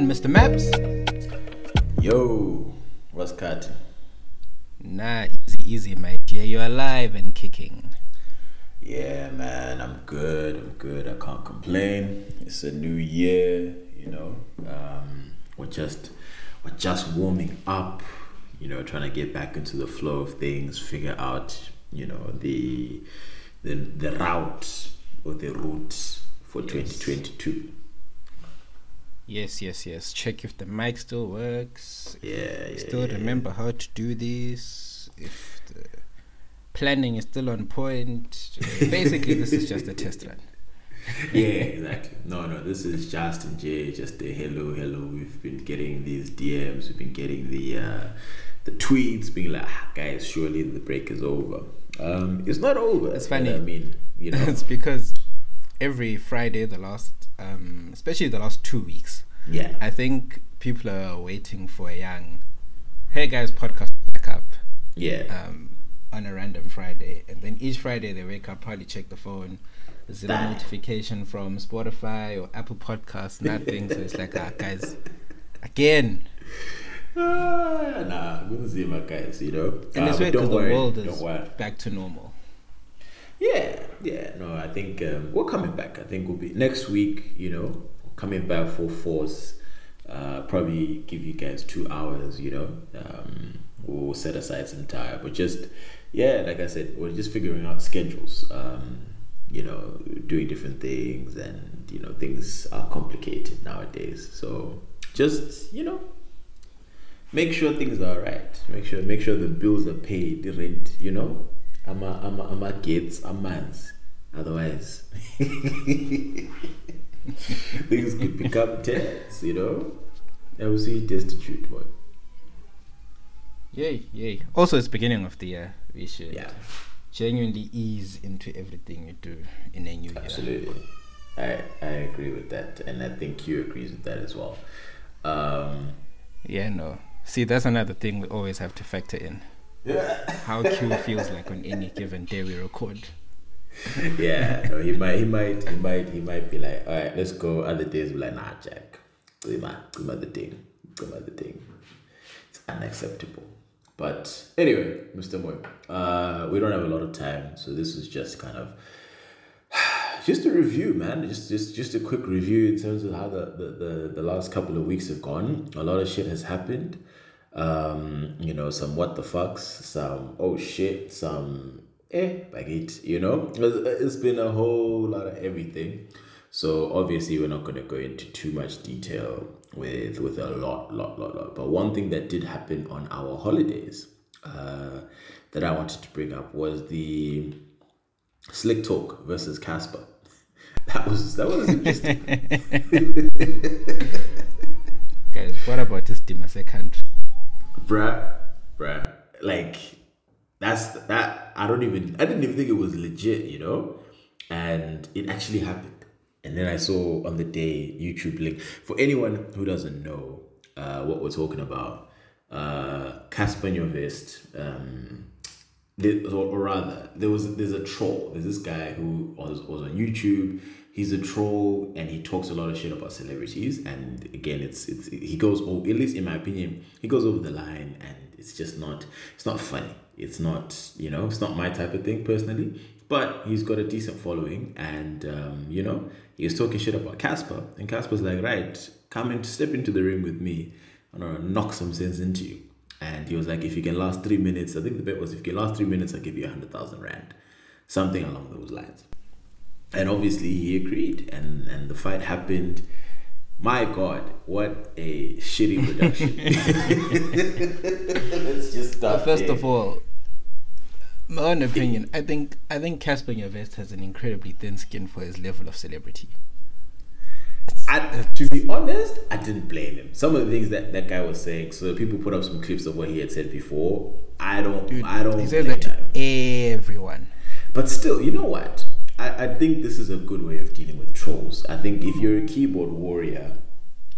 Mr. Maps? Yo, what's cut? Nah, easy, easy, mate. Yeah, you're alive and kicking. Yeah, man, I'm good. I'm good. I can't complain. It's a new year, you know. Um, we're just we're just warming up, you know, trying to get back into the flow of things, figure out, you know, the the the route or the route for Yes. 2022. Yes, yes, yes. Check if the mic still works. Yeah, yeah. Still yeah. remember how to do this. If the planning is still on point. Basically, this is just a test run. yeah, exactly. No, no, this is Justin J. Just a hello, hello. We've been getting these DMs. We've been getting the uh, the tweets, being like, ah, guys, surely the break is over. Um, it's not over. It's funny. I mean, you know, it's because every Friday, the last, um, especially the last two weeks, yeah, I think people are waiting for a young, hey guys, podcast back up yeah, um, on a random Friday. And then each Friday they wake up, probably check the phone. There's a notification from Spotify or Apple Podcasts, nothing. so it's like, ah, guys, again. ah, nah, good see my guys. You know, And Uh, it's weird because the world is back to normal. Yeah, yeah. No, I think um, we're coming back. I think we'll be next week. You know, coming back full force. Uh, probably give you guys two hours. You know, um, we'll set aside some time. But just yeah, like I said, we're just figuring out schedules. Um, you know, doing different things, and you know, things are complicated nowadays. So just you know, make sure things are right. Make sure make sure the bills are paid, the rent, you know. I'm a I'm a I'm a gates, a man's. Otherwise things could become tense, you know. I will see destitute boy. Yay, yay. Also, it's beginning of the year. We should Yeah, genuinely ease into everything you do in a new year. absolutely. I I agree with that and I think Q agrees with that as well. Um Yeah, no. See, that's another thing we always have to factor in. How Q feels like on any given day we record. yeah, no, he might, he might, he might, he might be like, all right, let's go. Other days, be like, nah, Jack, come on, come on, the thing, come on, the thing. It's unacceptable. But anyway, Mr. Moy, uh, we don't have a lot of time, so this is just kind of just a review, man. Just, just, just a quick review in terms of how the the, the, the last couple of weeks have gone. A lot of shit has happened. Um, you know, some what the fucks, some oh shit, some eh, it. You know, it's, been a whole lot of everything. So obviously, we're not going to go into too much detail with with a lot, lot, lot, lot. But one thing that did happen on our holidays uh, that I wanted to bring up was the Slik Talk versus Cassper. That was that was interesting. Guys, what about this Dimase country? Bruh, bruh. Like that's that. I don't even. I didn't even think it was legit, you know. And it actually happened. And then I saw on the day YouTube link for anyone who doesn't know uh, what we're talking about. Uh, Cassper Nyovest, um, there, or, rather, there was there's a troll. There's this guy who was, was on YouTube. He's a troll and he talks a lot of shit about celebrities. And again, it's it's he goes, oh, at least in my opinion, he goes over the line, and it's just not it's not funny. It's not you know it's not my type of thing personally. But he's got a decent following, and um, you know he was talking shit about Cassper, and Cassper's like, right, come and step into the ring with me. and gonna knock some sense into you. And he was like, if you can last three minutes, I think the bet was if you can last three minutes, I'll give you a hundred thousand rand. Something along those lines. And obviously he agreed and, and the fight happened. My God, what a shitty production. Let's just start. First there. of eh? all, my own opinion, I think I think Cassper Nyovest has an incredibly thin skin for his level of celebrity. I, to be honest, I didn't blame him. Some of the things that that guy was saying. So people put up some clips of what he had said before. I don't. I don't. He says blame that to everyone. But still, you know what? I, I think this is a good way of dealing with trolls. I think if you're a keyboard warrior,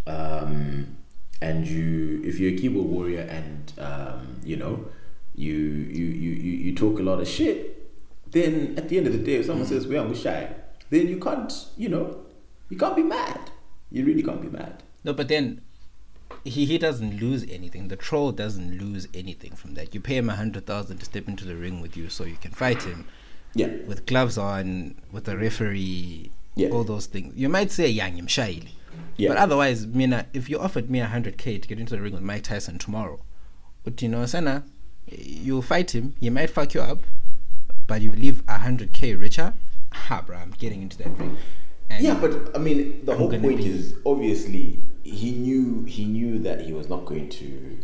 um, and you if you're a keyboard warrior and um, you know, you you, you you talk a lot of shit, then at the end of the day, if someone says we're shy, then you can't, you know, you can't be mad. You really can't be mad. No, but then he he doesn't lose anything. The troll doesn't lose anything from that. You pay him a hundred thousand to step into the ring with you, so you can fight him Yeah. with gloves on, with a referee, Yeah. all those things. You might say yang shaili, Yeah. but otherwise, Mina, if you offered me a hundred k to get into the ring with Mike Tyson tomorrow, but you know, Sana, you'll fight him. He might fuck you up, but you leave a hundred k richer. Ha, bro, I'm getting into that ring. And Yeah, but I mean, the I'm whole point be- is obviously he knew he knew that he was not going to,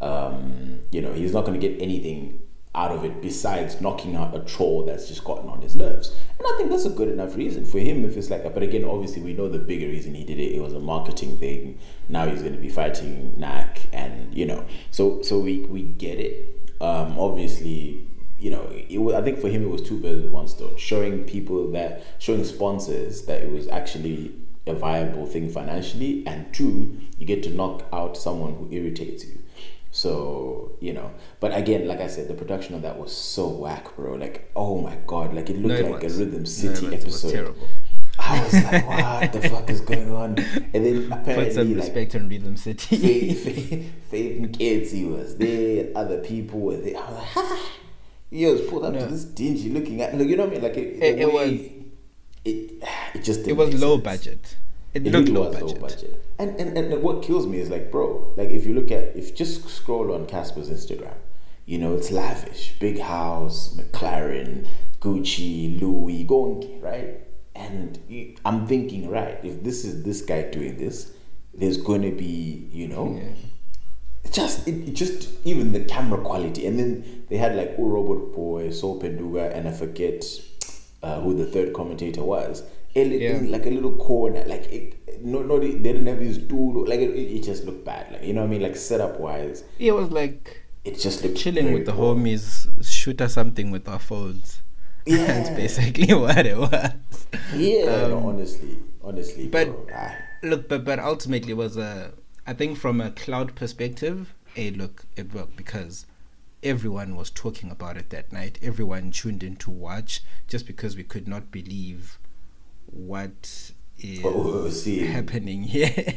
um, you know, he's not going to get anything out of it besides knocking out a troll that's just gotten on his nerves. And I think that's a good enough reason for him if it's like that. But again, obviously, we know the bigger reason he did it. It was a marketing thing. Now he's going to be fighting Nak, and you know, so so we we get it. Um, obviously, you know, it was, I think for him it was two birds with one stone. Showing people that, showing sponsors that it was actually a viable thing financially, and two, you get to knock out someone who irritates you. So you know, but again, like I said, the production of that was so whack, bro. Like, oh my god, like it No, looked it like was. a Rhythm No, City it was- it was episode. terrible. I was like, what the fuck is going on? And then Put apparently, some like, respect on Rhythm City. Faith, Faith, Faith Nketsi was there, and other people were there. I was like, ha! He was pulled up No. to this dingy looking at, like, you know what I mean? Like, it, It- it way- was- it, it just it was low sense. budget. It, It looked really low budget. low budget. And, and and what kills me is like, bro, like if you look at if just scroll on Cassper's Instagram, you know, it's lavish, big house, McLaren, Gucci, Louis, Gonki, right? And I'm thinking, right, if this is this guy doing this, there's gonna be, you know, Yeah. Just it, it just even the camera quality and then they had like oh robot boy so penduga and i forget uh, who the third commentator was in, in Yeah. like a little corner like it no no they, didn't have his tool like it, it just looked bad like you know what i mean like setup wise It was like it just looked chilling with the homies, shoot us something with our phones. yeah That's basically what it was. yeah no, Um, honestly honestly but- bro, ah, Look, but but ultimately it was a. I think from a cloud perspective, hey, look, it worked because everyone was talking about it that night. Everyone tuned in to watch just because we could not believe what is we happening here.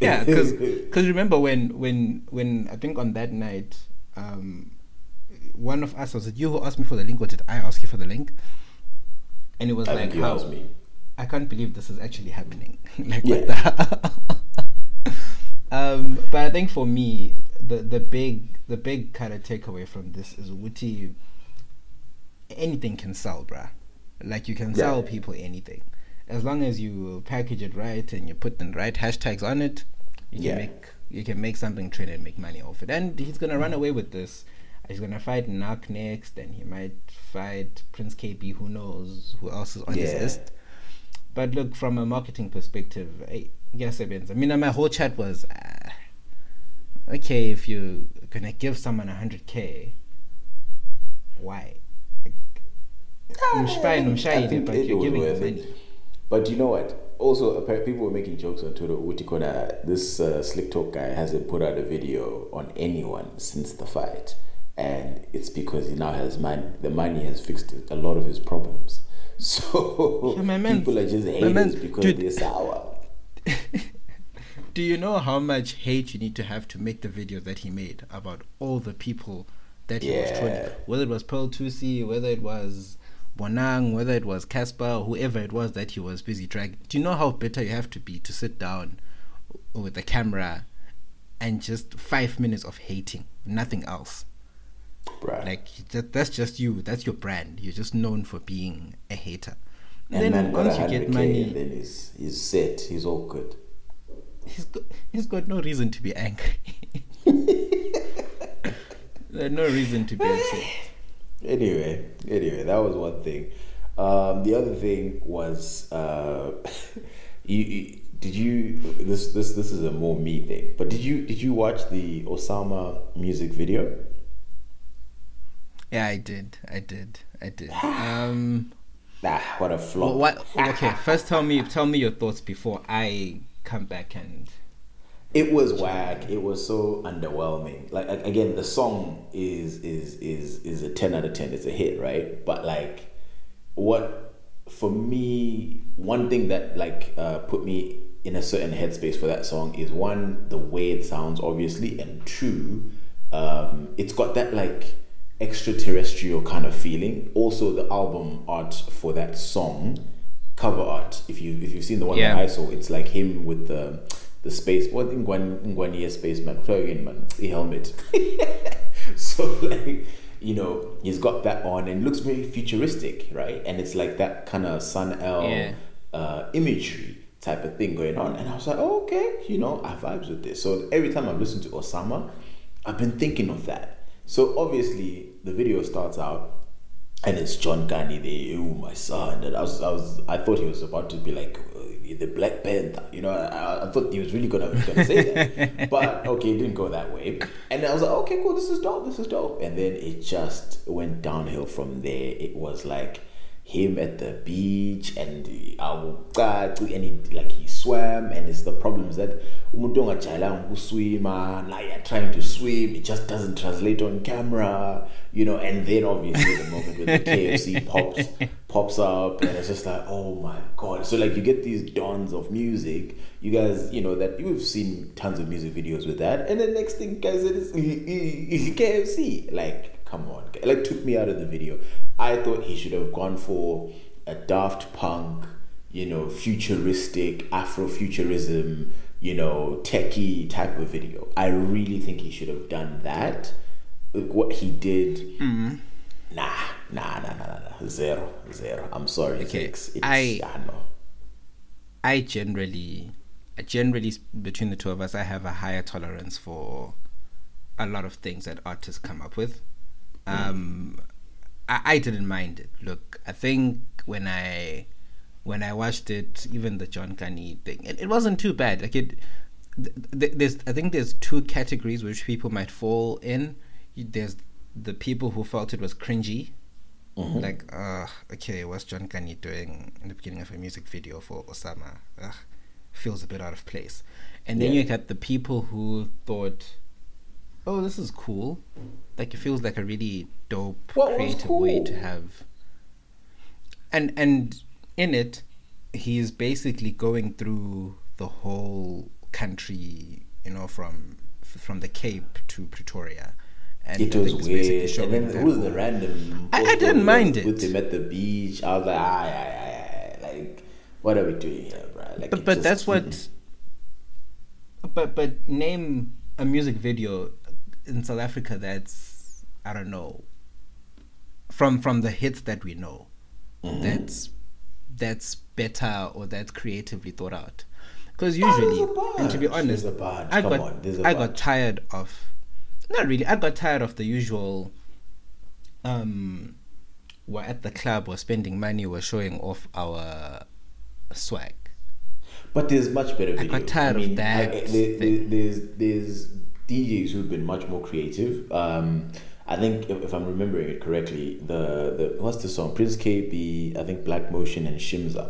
yeah, because remember when when when I think on that night, um, one of us was it you who asked me for the link, or did I ask you for the link? And it was I like how me I can't believe this is actually happening. like Yeah. Um but I think for me the the big the big kind of takeaway from this is Wuti anything can sell, bruh. Like you can Yeah. sell people anything. As long as you package it right and you put the right hashtags on it, you can Yeah. make you can make something trend and make money off it. And he's gonna run away with this. He's gonna fight Nak next, and he might fight Prince Kaybee. Who knows who else is on his list? But look, from a marketing perspective, hey, yes, Evans. I mean, my whole chat was uh, okay. If you're gonna give someone a hundred k, why? Like, I'm I'm I think but it you're was giving worth them it. But you know what? Also, people were making jokes on Twitter. Utikona, this uh, Slik Talk guy hasn't put out a video on anyone since the fight, and it's because he now has money. The money has fixed a lot of his problems. So Yeah, people are just haters because dude. they're sour. Do you know how much hate you need to have to make the video that he made about all the people that he was trolling? Yeah. Whether it was Pearl Thusi, whether it was Bonang, whether it was Cassper, whoever it was that he was busy dragging. Do you know how bitter you have to be to sit down with the camera and just five minutes of hating, nothing else? Bruh. Like that, that's just you. That's your brand. You're just known for being a hater. and then man once you get money, and then he's, he's set. He's all good. he's got, he's got no reason to be angry. There's no reason to be upset. Anyway, anyway, that was one thing. Um, the other thing was, uh, you, you did you this this this is a more me thing, but did you did you watch the Osama music video? Yeah, I did. I did. I did. Um, Nah, what a flop. what? Okay, first tell me tell me your thoughts before I come back and. It was whack. It was so underwhelming. Like again, the song is is is is a ten out of ten. It's a hit, right? But like, what for me, one thing that like uh, put me in a certain headspace for that song is one the way it sounds, obviously, and two, um, it's got that like extraterrestrial kind of feeling. Also, the album art for that song, cover art. If you if you've seen the one Yeah. that I saw, it's like him with the the space. What in Ngwaniya spaceman? In man, the helmet. so like you know he's got that on and looks very futuristic, right? And it's like that kind of Sun-El Yeah. uh, imagery type of thing going on. And I was like, oh, okay, you know, I vibes with this. So every time I listen to Osama, I've been thinking of that. So obviously the video starts out and it's John Gani there, oh my son. And I was, I was, I thought he was about to be like uh, the Black Panther, you know. I, I thought he was really gonna, gonna say that, but okay, it didn't go that way. And I was like, okay, cool, this is dope, this is dope. And then it just went downhill from there. It was like him at the beach and awucaci and he, like he swam and it's the problems that umuntu ongajayelanga ukuswima like you're trying to swim it just doesn't translate on camera you know and then obviously the moment when the KFC pops pops up and it's just like oh my god. So like you get these dawns of music. You guys you know that you've seen tons of music videos with that. And the next thing guys it is KFC like come on like took me out of the video I thought he should have gone for a Daft Punk, you know, futuristic, Afrofuturism, you know, techie type of video. I really think he should have done that. What he did, mm-hmm. nah, nah, nah, nah, nah, nah, zero, zero. I'm sorry, Okay, Fix. It's, I- I know. I generally, generally between the two of us, I have a higher tolerance for a lot of things that artists come up with. Um, I, I didn't mind it. Look, I think when I when I watched it, even the John Gunny thing, it, it wasn't too bad. Like it, th- th- there's I think there's two categories which people might fall in. There's the people who felt it was cringy, like, uh, okay, what's John Gunny doing in the beginning of a music video for Osama? Ugh, feels a bit out of place. And then Yeah. you got the people who thought, oh, this is cool. Like it feels like a really dope, What creative way to have. And and in it, he's basically going through the whole country, you know, from from the Cape to Pretoria. And It was weird. And then that who was the random? I- I didn't mind it. With him at the beach, I was like, ah, yeah, yeah, yeah. Like, what are we doing here, bro? Like, but but just- that's what but but name a music video in South Africa that's I don't know from from the hits that we know Mm-hmm. that's that's better or that's creatively thought out because Oh, usually and to be honest. I got on, there's got tired of not really I got tired of the usual um we're at the club we're spending money we're showing off our swag But there's much better videos. got tired of that I- there- there- there's there's DJs who've been much more creative. Um, I think if, if I'm remembering it correctly, the the what's the song? Prince Kaybee, I think Black Motion and Shimza.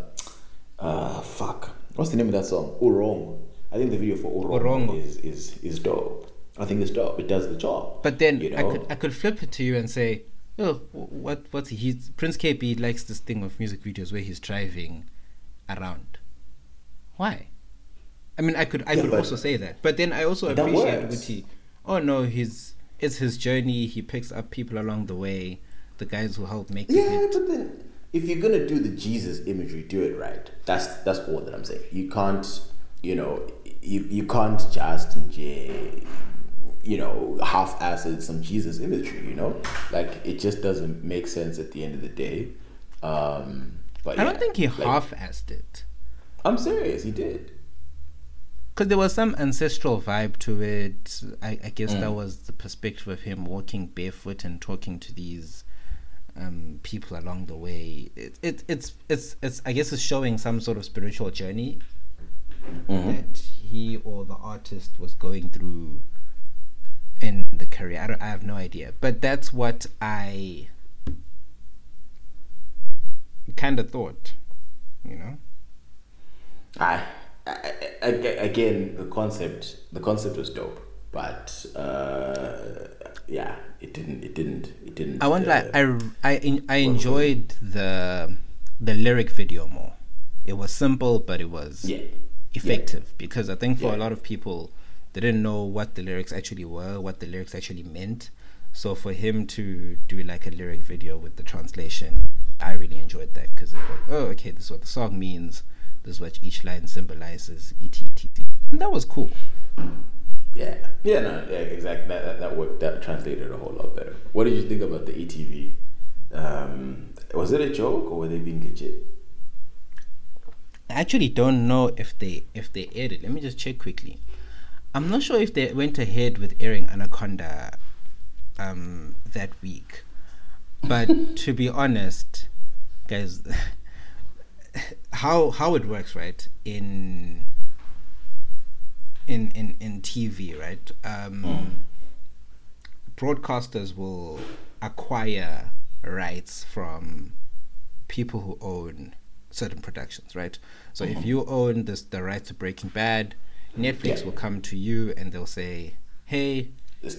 Uh, fuck. What's the name of that song? Urong. I think the video for Urong Uwrongo. is is is dope. I think it's dope. It does the job. But then you I could I could flip it to you and say, oh, wh- what what's he? Prince Kaybee likes this thing of music videos where he's driving around. Why? I mean, I could I Yeah, could also say that, but then I also appreciate. Guti. Oh no, he's it's his journey. He picks up people along the way, the guys who help make Yeah, hit. but then if you're gonna do the Jesus imagery, do it right. That's that's all that I'm saying. You can't, you know, you you can't just you know half-ass some Jesus imagery. You know, like it just doesn't make sense at the end of the day. Um, but I yeah, don't think he like, half-assed it. I'm serious. He did. Because there was some ancestral vibe to it. I, I guess Mm. that was the perspective of him walking barefoot and talking to these um, people along the way. It, it, it's it's it's I guess it's showing some sort of spiritual journey Mm-hmm. that he or the artist was going through in the career. I, don't, I have no idea, but that's what I kind of thought. You know. I, I, I, again, the concept, the concept was dope, but uh, yeah, it didn't, it didn't, it didn't. I won't uh, lie. I I I enjoyed the the lyric video more. It was simple, but it was yeah, effective because I think for Yeah. a lot of people they didn't know what the lyrics actually were, what the lyrics actually meant. So for him to do like a lyric video with the translation, I really enjoyed that because oh okay, this is what the song means. This is what each line symbolizes. etc. And that was cool. Yeah, yeah, no, yeah, exactly. That, that that worked. That translated a whole lot better. What did you think about the ATV? Um, was it a joke or were they being legit? I actually don't know if they if they aired it. Let me just check quickly. I'm not sure if they went ahead with airing Anaconda um, that week, but to be honest, guys, how how it works, right? In in in in TV, right? Um, Broadcasters will acquire rights from people who own certain productions, right? So if you own this the rights to Breaking Bad, Netflix Yeah. will come to you and they'll say, "Hey,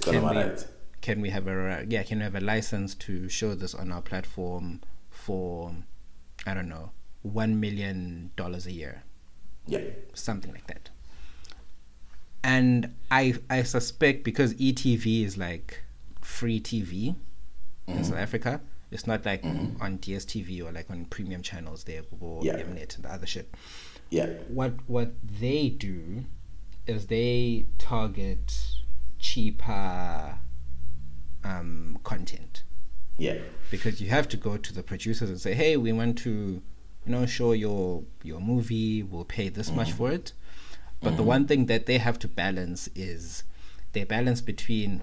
can we, right. can we have a yeah can we have a license to show this on our platform for I don't know one million dollars a year, Yeah, something like that." And I I suspect because ETV is like free TV in South Africa, it's not like on DSTV or like on premium channels there or Yeah. Mnet and the other shit. Yeah, what what they do is they target cheaper um, content. Yeah, because you have to go to the producers and say, "Hey, we want to, you know, show your your movie. We'll pay this much mm-hmm. for it." But the mm-hmm. one thing that they have to balance is they balance between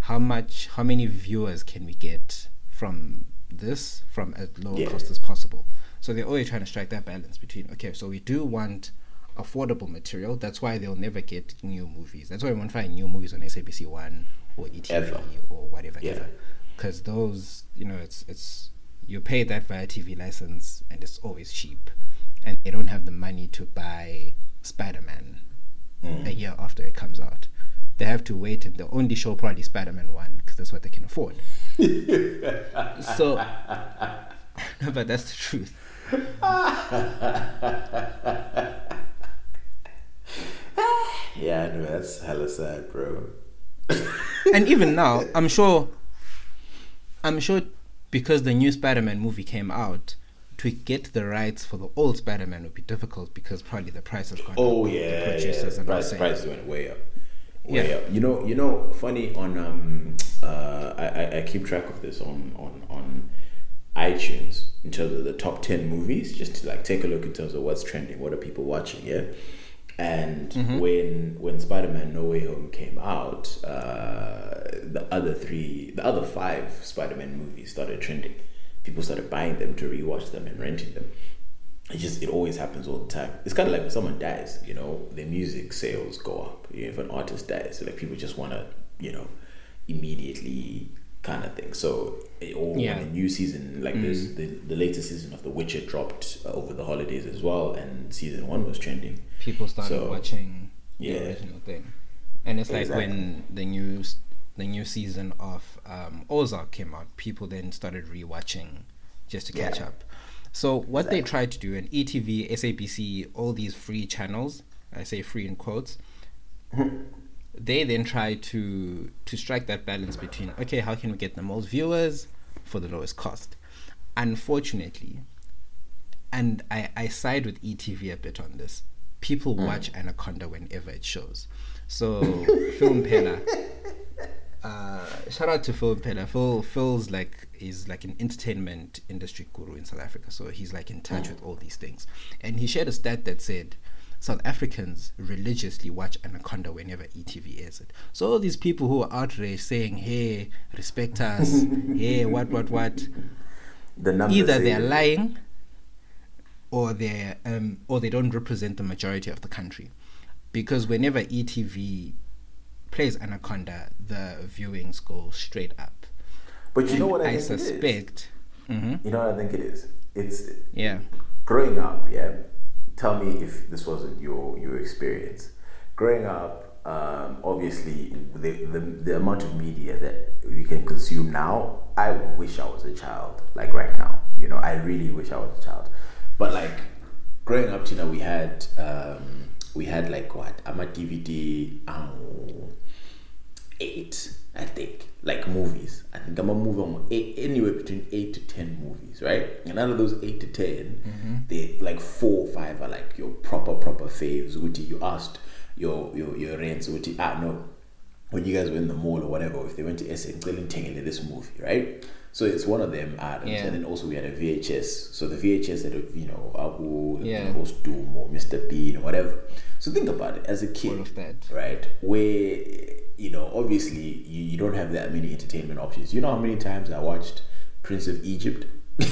how much, how many viewers can we get from this from as low Yeah. cost as possible. So they're always trying to strike that balance between okay, so we do want affordable material. That's why they'll never get new movies. That's why we won't find new movies on SABC One or ETV Ever. or whatever. Yeah. ever because those you know it's it's you pay that via TV license and it's always cheap, and they don't have the money to buy Spider Man a mm. year after it comes out. They have to wait and they'll only show probably Spider Man one because that's what they can afford. so, no, but that's the truth. yeah. I know that's hella sad, bro. and even now, I'm sure, I'm sure because the new Spider-Man movie came out, to get the rights for the old Spider-Man would be difficult because probably the price has gone Oh up. yeah, the yeah. producers and all Price, price went way up. Way Yeah. up. You know, you know, funny on um uh I, I, I keep track of this on on on iTunes in terms of the top ten movies, just to like take a look in terms of what's trending, what are people watching, yeah. And when when Spider Man No Way Home came out, uh, the other three, the other five Spider Man movies started trending. People started buying them to rewatch them and renting them it just it always happens all the time. It's kind of like when someone dies, you know, their music sales go up. You know, if an artist dies, like people just want to, you know, immediately kind of thing. So, it, or Yeah. when the new season, like this, the the latest season of The Witcher dropped uh, over the holidays as well, and season one was trending. people started So, watching yeah. the original thing, and it's like Exactly. when the new the new season of um, Ozark came out, people then started rewatching just to catch Yeah. up. So what they Exactly. tried to do, and ETV, SABC, all these free channels, I say free in quotes, they then try to to strike that balance between okay, how can we get the most viewers for the lowest cost? Unfortunately, and I, I side with ETV a bit on this. People watch Anaconda whenever it shows. So Phil Mphela. Uh, shout out to Phil Mphela. Phil Phil's like is like an entertainment industry guru in South Africa, so he's like in touch with all these things. And he shared a stat that said South Africans religiously watch Anaconda whenever ETV airs it. So all these people who are outraged saying, "Hey, respect us," "Hey, what, what, what," The either they're lying or they um or they don't represent the majority of the country because whenever ETV plays Anaconda the viewings go straight up But you And know what I, I think it is? suspect Mhm. You know what I think it is? It's yeah growing up, yeah. Tell me if this wasn't your your experience. Growing up, um, obviously, the, the the amount of media that you can consume now. I wish I was a child, like right now. You know, I really wish I was a child. But like growing up, you know, we had um, we had like what? I'm a DVD eight, I think. Like movies. I think I'm a movie on eight, anywhere between eight to ten movies, right? And out of those eight to 10 they like four or five are like your proper proper faves. Which you asked your your your rents, which ah no, when you guys were in the mall or whatever, if they went to SA and this movie, right? So it's one of them items, Yeah. and then also we had a VHS. So the VHS had a you know Abu, Yeah. Host Doom or Mr. Bean or whatever. So think about it as a kid, right? Where you know obviously you, you don't have that many entertainment options. You know how many times I watched Prince of Egypt.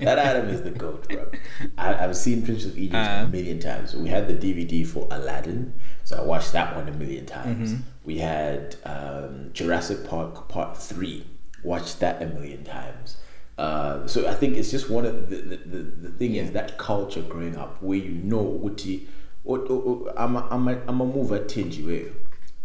that item is the goat, bro. I, I've seen Prince of Egypt Uh. a million times. We had the DVD for Aladdin, so I watched that one a million times. Mm-hmm. We had um, Jurassic Park Part Three. Watched that a million times. Uh, so I think it's just one of the the, the, the thing is that culture growing up where you know Uti, what I'm a, I'm a, I'm a mover tingy where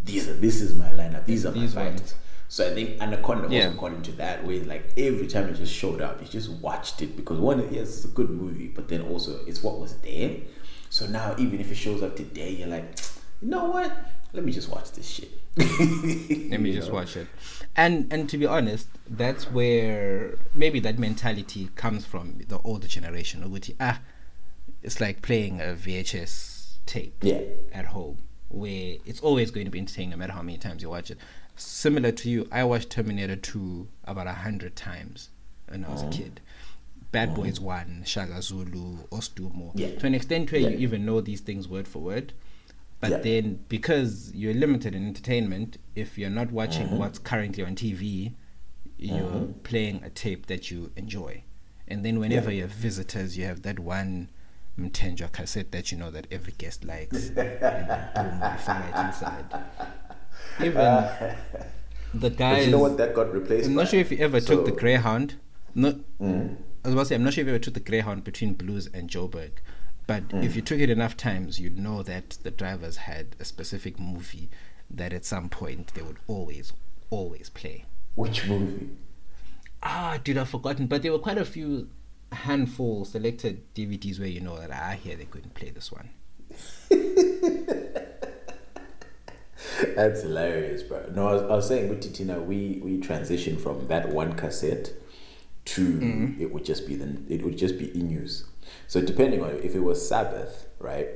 these are this is my lineup. These are These my ones. So I think Anaconda Yeah. also got into that where like every time it just showed up, you just watched it because one, yes, it's a good movie, but then also it's what was there. So now even if it shows up today, you're like, you know what? Let me just watch this shit. Let me just watch it. And and to be honest, that's where maybe that mentality comes from the older generation. Ah, it's like playing a VHS tape Yeah. at home, where it's always going to be entertaining no matter how many times you watch it. Similar to you, I watched Terminator 2 about a hundred times when I was a kid. Bad Boys 1, Shaka Zulu, Ostumo. Yeah. To an extent where Yeah. you even know these things word for word. But Yeah. then because you're limited in entertainment, if you're not watching Mm-hmm. what's currently on TV, you're playing a tape that you enjoy. And then whenever you have visitors, you have that one Mtenjo cassette that you know that every guest likes. and boom, you fire it inside. Even the guys. You know what that got replaced I'm by? not sure if you ever took the Greyhound. No, Mm. I was about to say I'm not sure if you ever took the Greyhound between Blues and Joburg, but Mm. if you took it enough times, you'd know that the drivers had a specific movie that at some point they would always, always play. Which movie? Ah, dude, I've forgotten. But there were quite a few handful selected DVDs where you know that ah, here they couldn't play this one. That's hilarious, bro. No, I was, I was saying with Titina, we we transitioned from that one cassette to Mm-hmm. it would just be the it would just be in use. So depending on if it was Sabbath, right?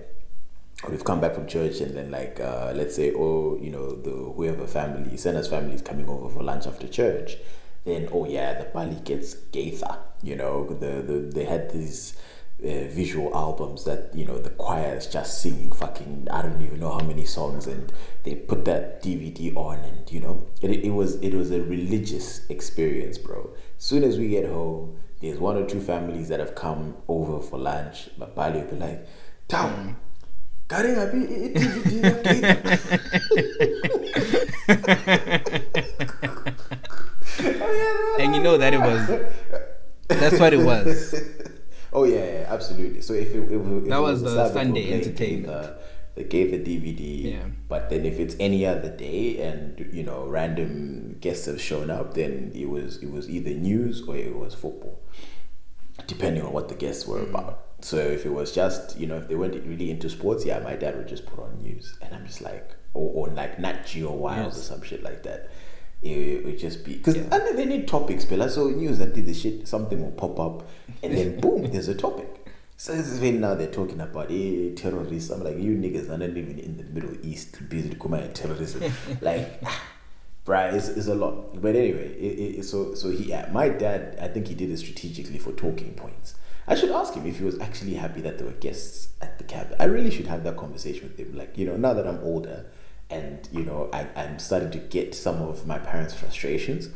We've come back from church and then like uh, let's say oh you know the whoever family Senna's family is coming over for lunch after church, then oh yeah the Bali gets Gaitha. You know the, the they had these uh, visual albums that you know the choir is just singing fucking I don't even know how many songs and they put that DVD on and you know it, it was it was a religious experience bro as soon as we get home there's one or two families that have come over for lunch but Bali will be like Tom Karen DVD And you know that it was. That's what it was. Oh yeah, yeah, absolutely. So if it, if, it- if That it was a the Sunday entertainment. The, they gave the DVD. Yeah. But then if it's any other day and you know random guests have shown up, then it was it was either news or it was football, depending on what the guests were mm. about. So if it was just you know if they weren't really into sports, yeah, my dad would just put on news, and I'm just like or, or like Nat Geo Wild or some shit like that. It, would just be because and they need topics, Bella. So news that did the shit, something will pop up, and then boom, there's a topic. So this is when now they're talking about eh, terrorists. I'm like, you niggas are not even in the Middle East busy to come out terrorism. like, bruh, it's, it's a lot. But anyway, it, it, so so he, yeah, my dad, I think he did it strategically for talking points. I should ask him if he was actually happy that there were guests at the camp. I really should have that conversation with him. Like, you know, now that I'm older and, you know, I, I'm starting to get some of my parents' frustrations,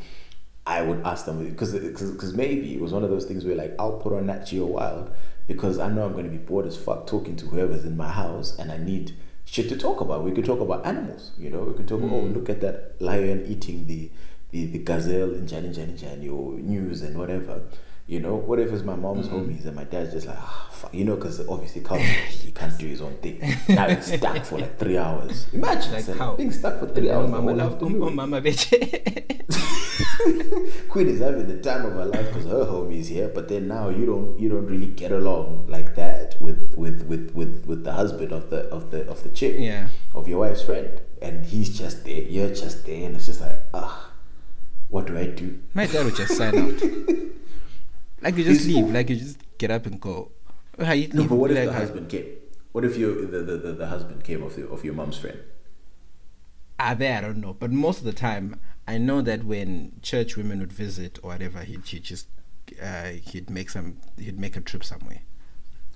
I would ask them because because maybe it was one of those things where like I'll put on Nat Geo Wild because I know I'm going to be bored as fuck talking to whoever's in my house and I need shit to talk about. We could talk about animals, you know. We could talk. Oh, mm. look at that lion eating the the, the gazelle in Jani Jani Jani or news and whatever. You know, what if it's my mom's homies and my dad's just like, ah, fuck, you know, because obviously culturally he can't do his own thing. Now he's stuck for like three hours. Imagine Like how? being stuck for three hours. Mama love um, mama beche. Queen is having the time of her life because her homie's here, but then now you don't you don't really get along like that with with with with, with the husband of the of the of the chick Yeah. of your wife's friend, and he's just there, you're just there, and it's just like ah, what do I do? My dad would just sign out. Like you just leave, like you just get up and go. How you No, leave? but what if like, the husband came? What if your the, the, the, the husband came of the, of your mom's friend? Ah, there I don't know, but most of the time I know that when church women would visit or whatever, he'd, he'd just uh, he'd make some he'd make a trip somewhere,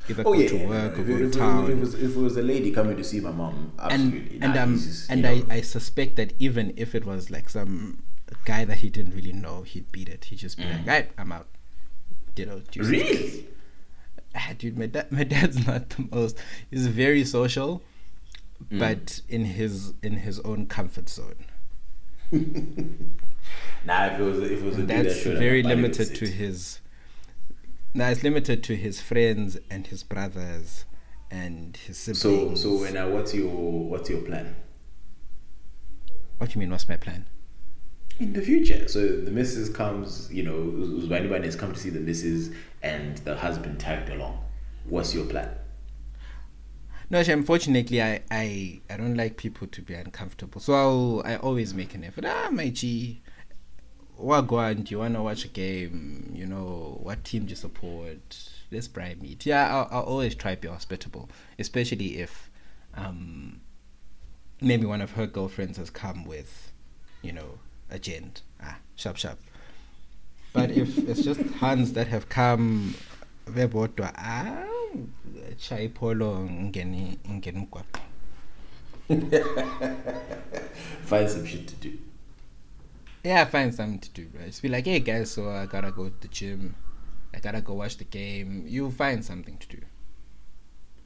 either Oh go yeah, to yeah, work no, or no. go If, to if, town. if, it was, if it was a lady coming to see my mom, absolutely. and and Nah, um just, and I. I suspect that even if it was like some guy that he didn't really know, he'd beat it. He'd just be like, "Right, I'm out." You know, do you- Mm. really. Ah, dude, my dad, my dad's not the most. He's very social, Mm. but in his in his own comfort zone. Nah, if it was if it was a dude That's showed very my body would limited to his. Now it's limited to his friends and his brothers and his siblings. So so when uh, what's your what's your plan what do you mean? What's my plan? In the future? So the missus comes, you know, Uzbani has come to see the missus and the husband tagged along. What's your plan? No, unfortunately, I, I I don't like people to be uncomfortable. So I'll, I always make an effort. Ah, my G, Wagwan, do you want to watch a game? You know, what team do you support? Let's bribe meet. Yeah, I'll, I'll always try to be hospitable, especially if um, maybe one of her girlfriends has come with, you know, a gent. Ah, sharp, sharp. But if it's just hands that have come, bebodwa, ah, chai polo ngeni ngeni mgwaqo. Find some shit to do. Yeah, find something to do, bro. Just be like, hey guys, so I gotta go to the gym. I gotta go watch the game. You find something to do.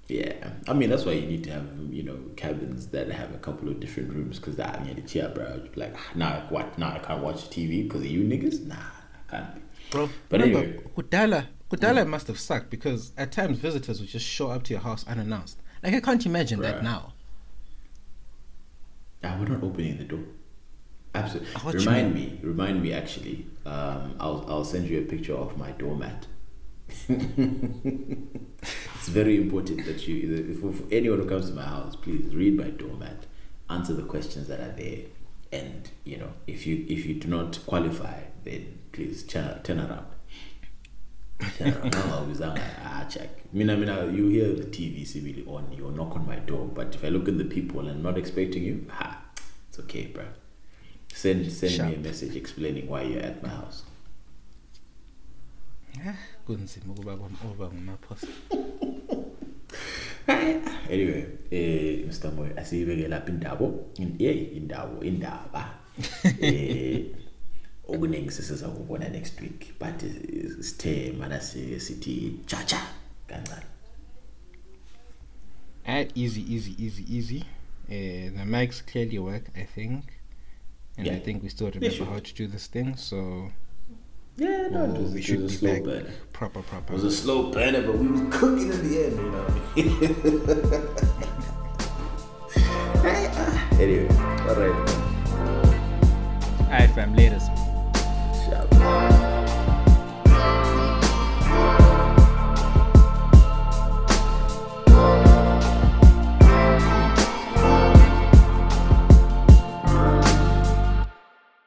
Yeah, I mean that's why you need to have you know cabins that have a couple of different rooms because that I mean the chair, bro. Like ah, nah, what? Nah, I can't watch TV because of you niggas. Nah, I can't. Bro, But remember, anyway. Kudala, Kudala must have sucked because at times visitors would just show up to your house unannounced. Like I can't imagine that now. Ah, we're not opening the door. Absolutely. Remind me, remind me. Actually, um, I'll I'll send you a picture of my doormat. it's very important that you, if, if anyone who comes to my house, please read my doormat, answer the questions that are there, and you know, if you if you do not qualify, then please turn turn around. Turn. I'm always like, ah, check. Mina, mina, you hear the TV seemingly on, you knock on my door, but if I look at the people and not expecting you, ha, it's okay, bro. Send send me a message explaining why you're at my house. Kunzima ukuba ngum- ukuba ngumaphosa. anyway eh Mr Moy asiyibeke lapha indabo In- hey indawo indaba eh okuningi sisiza kubona next week but sithe mana si- sithi cha cha kancane Ah, easy, easy, easy, easy. Uh, the mics clearly work, I think. And I think we still remember how to do this thing, so yeah no it we'll- was, we it should was a be slow back burner proper, it was a slow burner but we was cooking in the end you know what I mean? Anyway all right. Alright, fam, latest.